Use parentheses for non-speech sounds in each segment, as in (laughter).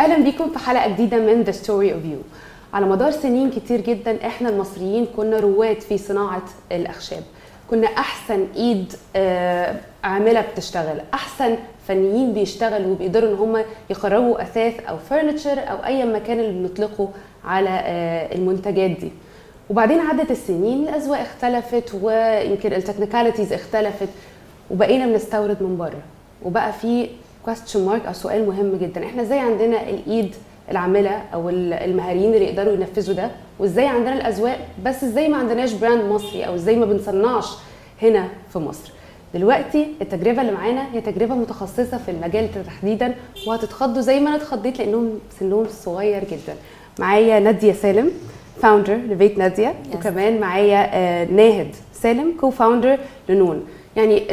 أهلا بيكم في حلقة جديدة من The Story of You على مدار سنين كتير جدا إحنا المصريين كنا رواد في صناعة الأخشاب. كنا أحسن إيد آه، عاملة بتشتغل أحسن فنيين بيشتغلوا وبيقدروا إن هم يخرجوا أثاث أو furniture أو أي مكان اللي بنطلقه على آه، المنتجات دي. وبعدين عدت السنين الأذواق اختلفت ويمكن ال technicalities اختلفت وبقينا بنستورد من بره. وبقى في question mark أو سؤال مهم جدا. إحنا إزاي عندنا الإيد العاملة أو المهاريين اللي يقدروا ينفذوا ده؟ وإزاي عندنا الأذواق؟ بس إزاي ما عندناش brand مصري أو إزاي ما بنصنعش هنا في مصر؟ دلوقتي التجربة اللي معانا هي تجربة متخصصة في المجال تحديدا وهتتخضوا زي ما أنا اتخضيت لأنهم سنهم صغير جدا. معايا نادية سالم founder لبيت نادية Yes. وكمان معايا آه، ناهد سالم co-founder لنون. يعني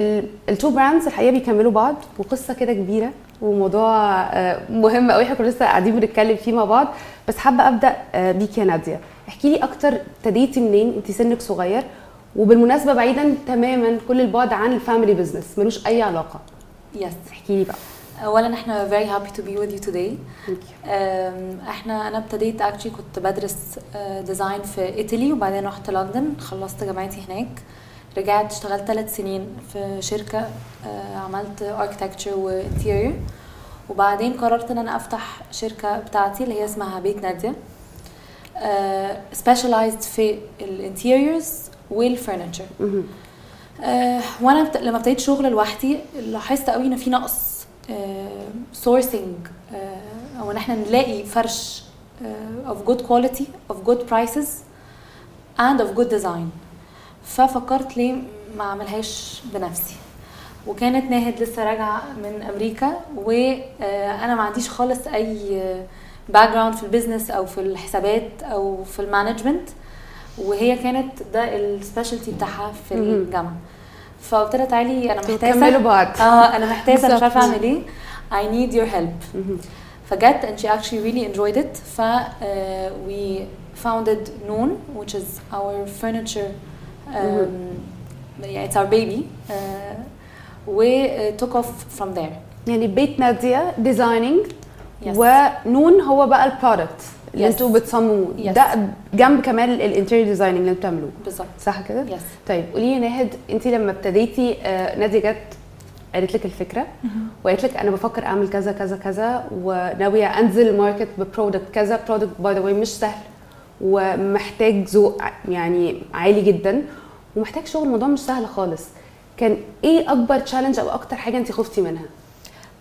ال two brands الحقيقة بيكملوا بعض وقصة كده كبيرة وموضوع آه، مهم قوي إحنا كنا لسه قاعدين بنتكلم فيه مع بعض. بس حابة أبدأ آه، بيك يا نادية. احكي لي أكتر ابتديتي منين؟ أنت سنك صغير. وبالمناسبة بعيدا تماما كل البعد عن ال family business ملوش أي علاقة. Yes احكي لي بقى. اولا إحنا very happy to be with you today. You. إحنا أنا ابتديت actually كنت بدرس design في إيطالي وبعدين رحت لندن خلصت جامعتي هناك. رجعت اشتغلت ثلاث سنين في شركة أه، عملت architecture و interior وبعدين قررت إن أنا أفتح شركة بتاعتي اللي هي اسمها بيت نادية. أه، specialized في ال interiors وال furniture. آه، وأنا بت... لما ابتديت شغل لوحدي لاحظت قوي إن في نقص sourcing أو ان إحنا نلاقي فرش آه، of good quality of good prices and of good design. ففكرت ليه ما اعملهاش بنفسي. وكانت ناهد لسه راجعة من أمريكا وأنا ما عنديش خالص أي background في ال business أو في الحسابات أو في ال management. وهي كانت ده ال specialty بتاعها في. الجامعة. فقلت لها تعالي أنا محتاجه كملوا بعض. آه أنا محتاجه مش عارفة. أعمل إيه. I need your help. مهم. فجت and she actually really enjoyed it. ف uh, we founded Noon which is our furniture yeah, it's our baby uh, we uh, took off from there يعني بيت نادية designing Yes. ونون هو بقى ال product اللي Yes. أنتوا بتصمموه Yes. ده جنب كمان ال interior designing اللي أنتوا بتعملوه بالظبط صح كده؟ Yes طيب قولي لي ناهد انت لما ابتديتي آه، نادية جت قالت لك الفكرة وقالت لك أنا بفكر أعمل كذا كذا كذا وناوية أنزل ال market ب product كذا product by the way مش سهل ومحتاج ذوق يعني عالي جدا ومحتاج شغل الموضوع مش سهل خالص. كان إيه أكبر challenge أو أكتر حاجة انت خفتي منها؟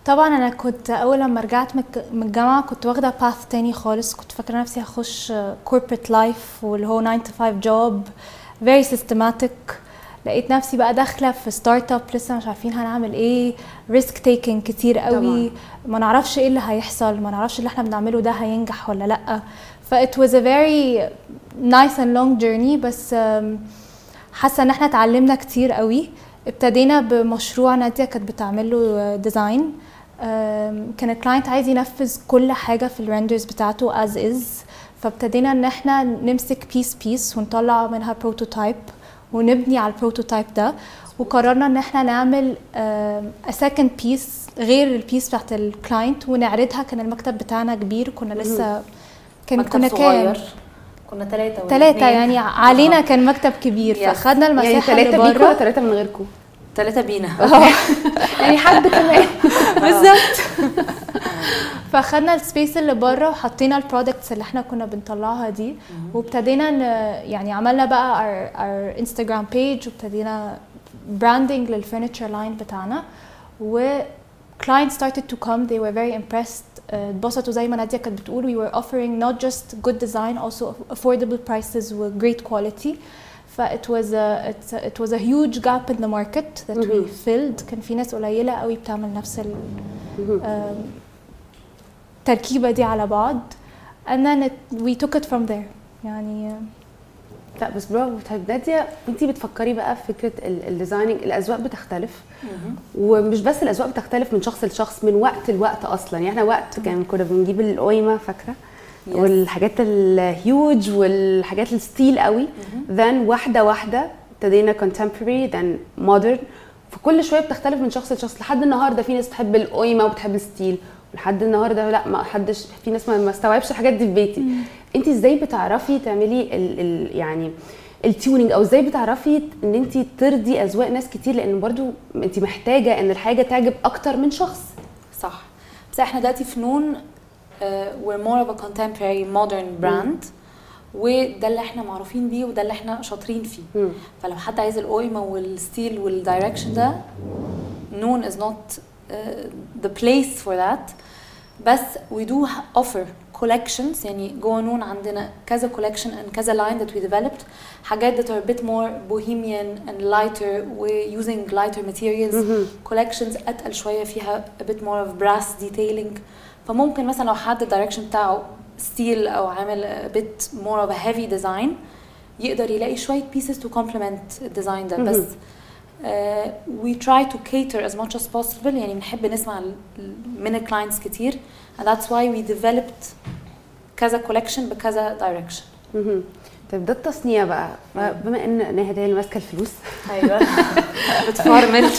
طبعا أنا كنت أول لما رجعت من الج- من الجامعة كنت واخدة path تاني خالص. كنت فاكرة نفسي هخش corporate life واللي هو 9 to 5 job very systematic. لقيت نفسي بقى داخلة في start up لسه مش عارفين هنعمل إيه. risk taking كتير قوي. ما نعرفش إيه اللي هيحصل ما نعرفش اللي إحنا بنعمله ده هينجح ولا لأ. ف it was a very nice and long journey بس حاسة إن إحنا اتعلمنا كتير قوي. ابتدينا بمشروع نادية كانت بتعمل له design كان ال client عايز ينفذ كل حاجة في ال renders بتاعته as is فابتدينا إن إحنا نمسك piece piece ونطلع منها prototype ونبني على ال prototype ده وقررنا إن إحنا نعمل second piece غير ال piece بتاعت ال client ونعرضها. كان المكتب بتاعنا كبير كنا لسه كان كنا كام؟ صغير كنا ثلاثة ثلاثة. يعني علينا آه. كان مكتب كبير. فاخدنا يعني المساحة ثلاثة اللي بيكوا ثلاثة من غيركم؟ ثلاثة بينا. (laughs) يعني حد كمان. (laughs) بالظبط. (laughs) فاخدنا ال space اللي بره وحطينا ال products اللي إحنا كنا بنطلعها دي وابتدينا يعني عملنا بقى our, انستغرام page وابتدينا branding لل furniture line بتاعنا. و clients started to come they were very impressed. آه، اتبسطوا زي ما نادية كانت بتقول we were offering not just good design also affordable prices و great quality. ف it was a it's a, it was a huge gap in the market that we filled. كان في ناس قليلة قوي بتعمل نفس ال آم، التركيبة دي على بعض. And then it, we took it from there. يعني لا بس برافو. طيب نادية انت بتفكري بقى في فكرة ال- designing الأذواق بتختلف. ومش بس الأذواق بتختلف من شخص لشخص من وقت لوقت أصلا. يعني إحنا وقت كان كنا بنجيب القويمة فاكرة؟ Yes. والحاجات الهيوج والحاجات ال style قوي. then واحدة واحدة ابتدينا contemporary then modern. فكل شوية بتختلف من شخص لشخص. لحد النهارده في ناس بتحب القويمة وبتحب ال style. لحد النهارده لا ما حدش في ناس ما استوعبش الحاجات دي في بيتي. انت إزاي بتعرفي تعملي ال ال يعني tuning أو إزاي بتعرفي ان انت ترضي اذواق ناس كتير؟ لأن برضو انت محتاجة ان الحاجة تعجب أكتر من شخص. صح. بس إحنا دلوقتي في Noun more of a contemporary modern brand. وده اللي إحنا معروفين بيه وده اللي إحنا شاطرين فيه. مم. فلو حد عايز القويمه وال style وال direction ده نون not uh, the place for that بس we do offer collections يعني جوه نون عندنا كذا collection and كذا line that we developed حاجات that are a bit more bohemian and lighter و using lighter materials مهم. collections اتقل شويه فيها a bit more of brass detailing فممكن مثلا لو حد الدايركشن بتاعه ستيل او عامل a bit more of a heavy design يقدر يلاقي شويه pieces to complement الديزاين ده بس we try to cater as much as possible يعني بنحب نسمع من ال clients كتير. And that's why we developed كذا collection بكذا مهم. طيب ده التصنيع بقى. بما إن ناهد هي اللي ماسكة الفلوس. أيوه. (laughs) بتفرمل (laughs)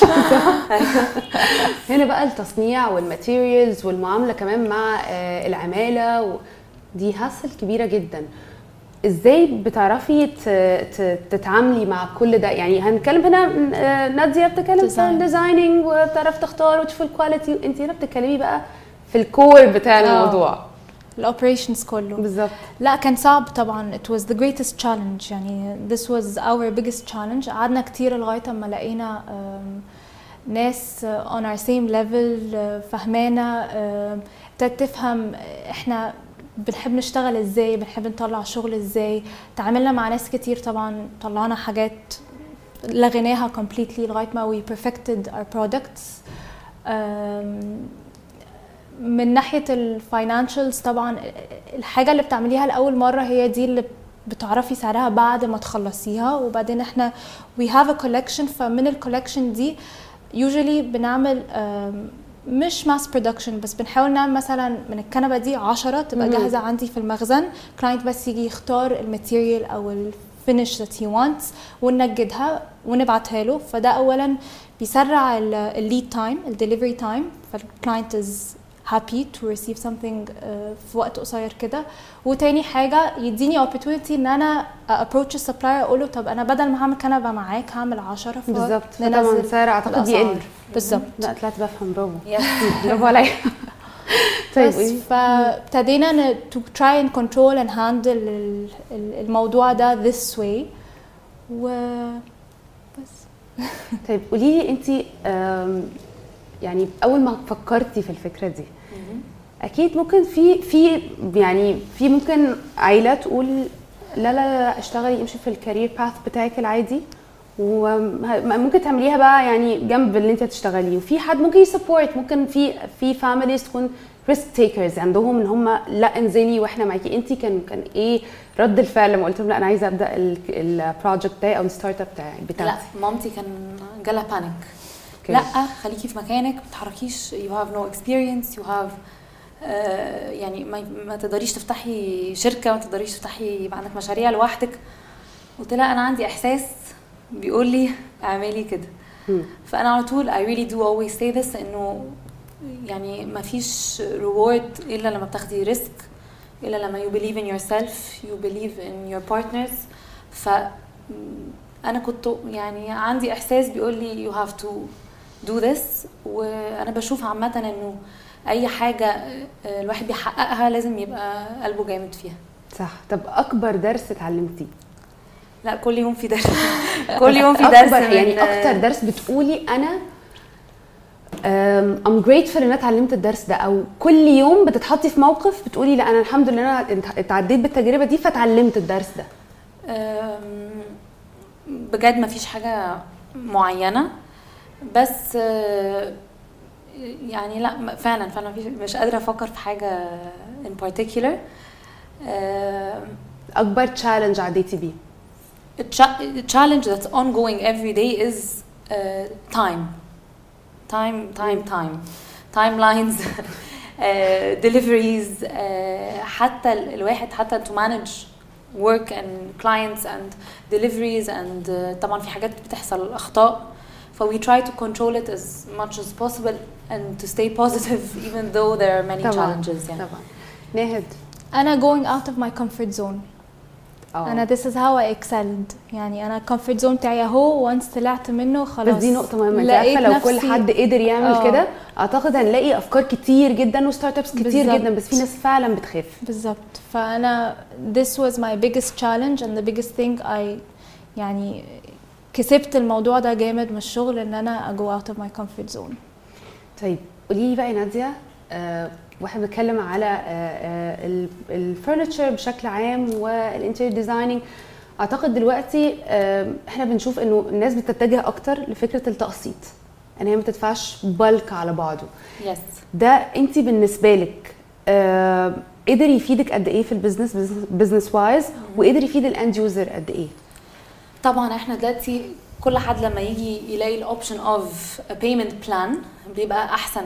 هنا بقى التصنيع وال materials والمعاملة كمان مع آه، العمالة. دي hassle كبيرة جدا. إزاي بتعرفي. تتعاملي مع كل ده؟ يعني هنتكلم هنا آه، نادية بتتكلم Design. ال designing وبتعرف تختار وتشوف ال quality انت هنا بتتكلمي بقى في ال core بتاع آه. الموضوع. ال operations كله. بالظبط. لا كان صعب طبعا. It was the greatest challenge. يعني this was our biggest challenge. قعدنا كتير لغاية أما لقينا ناس on our same level فهمانه uh, ابتدت تفهم إحنا بنحب نشتغل إزاي بنحب نطلع شغل إزاي. تعاملنا مع ناس كتير طبعا طلعنا حاجات لغيناها completely لغاية ما we perfected our products. من ناحية ال financials طبعا الحاجة اللي بتعمليها لأول مرة هي دي اللي بتعرفي سعرها بعد ما تخلصيها. وبعدين إحنا we have a collection فمن ال collection دي usually بنعمل مش mass production بس بنحاول نعمل مثلا من الكنبة دي 10 تبقى. جاهزة عندي في المخزن. client بس يجي يختار ال material أو ال finish that he wants وننجدها ونبعتها له. فده اولا بيسرع ال lead time ال delivery time فال client is happy to receive something uh, في وقت قصير كده. وتاني حاجة يديني opportunity إن أنا approach ال supplier أقول له طب أنا بدل ما هعمل كنبة معاك هعمل 10 بالظبط. طبعا سعر أعتقد يقل. بالظبط. لا طلعت بفهم برافو. (laughs) (laughs) برافو عليا. (laughs) طيب بس. فابتدينا to try and control and handle ال- ال- الموضوع ده this way. و بس. طيب قولي لي انت يعني أول ما فكرتي في الفكرة دي أكيد ممكن في في يعني في ممكن عيلة تقول لا لا لا أشتغلي امشي في الكارير باث بتاعك العادي. وممكن تعمليها بقى يعني جنب اللي انت هتشتغليه وفي حد ممكن ي support ممكن في في families تكون risk takers عندهم إن هم لا انزلي وإحنا معاكي. انت كان كان إيه رد الفعل لما قلت لهم لا أنا عايزة أبدأ ال project ده أو ال startup بتاعي لا بتاعتي مامتي كان جالها panic. لا خليكي في مكانك ما تتحركيش you have no experience you have آه يعني ما, تقدريش تفتحي شركة ما تقدريش تفتحي يبقى عندك مشاريع لوحدك. قلت لها أنا عندي إحساس بيقول لي اعملي كده. فأنا على طول I really do always say this إنه يعني ما فيش reward إلا لما بتاخدي ريسك إلا لما you believe in yourself you believe in your partners. ف أنا كنت يعني عندي إحساس بيقول لي you have to do this. وأنا بشوف عامة إنه أي حاجة آه، الواحد بيحققها لازم يبقى قلبه جامد فيها. صح. طب أكبر درس اتعلمتيه؟ لا كل يوم في درس. (laughs) (laughs) كل يوم في درس أكبر يعني أكتر درس بتقولي أنا آم grateful إن أنا اتعلمت الدرس ده أو كل يوم بتتحطي في موقف بتقولي لا أنا الحمد لله أنا ات- اتعديت بالتجربة دي فتعلمت الدرس ده. بجد ما فيش حاجة معينة. بس آه، يعني لا فعلا فعلا مش قادرة أفكر في حاجة in particular آم، اكبر تشالنج عديتي بيه challenge that's ongoing every day is uh, time time time time timelines uh, deliveries uh, حتى ال- الواحد حتى to manage work and clients and deliveries and uh, طبعا في حاجات بتحصل اخطاء ف we try to control it as much as possible and to stay positive (laughs) even though there are many طبعا challenges يعني طبعا ناهد انا going out of my comfort zone اه انا this is how I excelled يعني انا comfort zone بتاعي اهو once طلعت منه خلاص بس دي نقطة مهمة انت لقيت عارفة لو كل نفسي- حد قدر يعمل آه. كده اعتقد هنلاقي افكار كتير جدا وستارت ابس كتير بالظبط. جدا بس في ناس فعلا بتخاف بالظبط فانا this was my biggest challenge and the biggest thing I يعني كسبت الموضوع ده جامد من الشغل إن أنا go out of my comfort zone. طيب قولي لي بقى يا نادية آه وإحنا بنتكلم على ال furniture بشكل عام وال interior designing. أعتقد دلوقتي آه إحنا بنشوف إنه الناس بتتجه أكتر لفكرة التقسيط. ان هي ما تدفعش ال bulk على بعضه. Yes. ده أنت بالنسبة لك آه قدر يفيدك قد إيه في البيزنس business wise وقدر يفيد ال end user قد إيه؟ طبعا إحنا دلوقتي كل حد لما يجي يلاقي ال option of payment plan بيبقى أحسن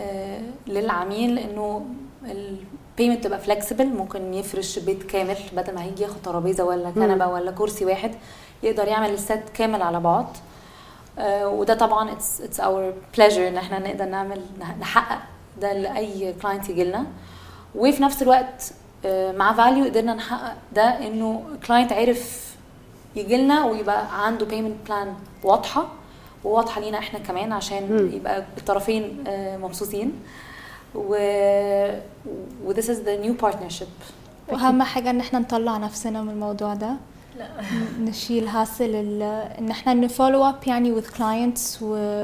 آه، للعميل لأنه ال payment تبقى flexible ممكن يفرش بيت كامل بدل ما هيجي ياخد ترابيزة ولا كنبة ولا كرسي واحد يقدر يعمل ال set كامل على بعض. آه، وده طبعا it's it's our pleasure إن إحنا نقدر نعمل نحقق ده لأي client يجي لنا. وفي نفس الوقت آه، مع فاليو قدرنا نحقق ده إنه client عرف يجي لنا ويبقى عنده payment plan واضحة وواضحة لينا إحنا كمان عشان. يبقى الطرفين آه، مبسوطين. و و this is the new partnership. وأهم حاجة إن إحنا نطلع نفسنا من الموضوع ده. لا. نشيل hassle إن إحنا ن follow up يعني with clients و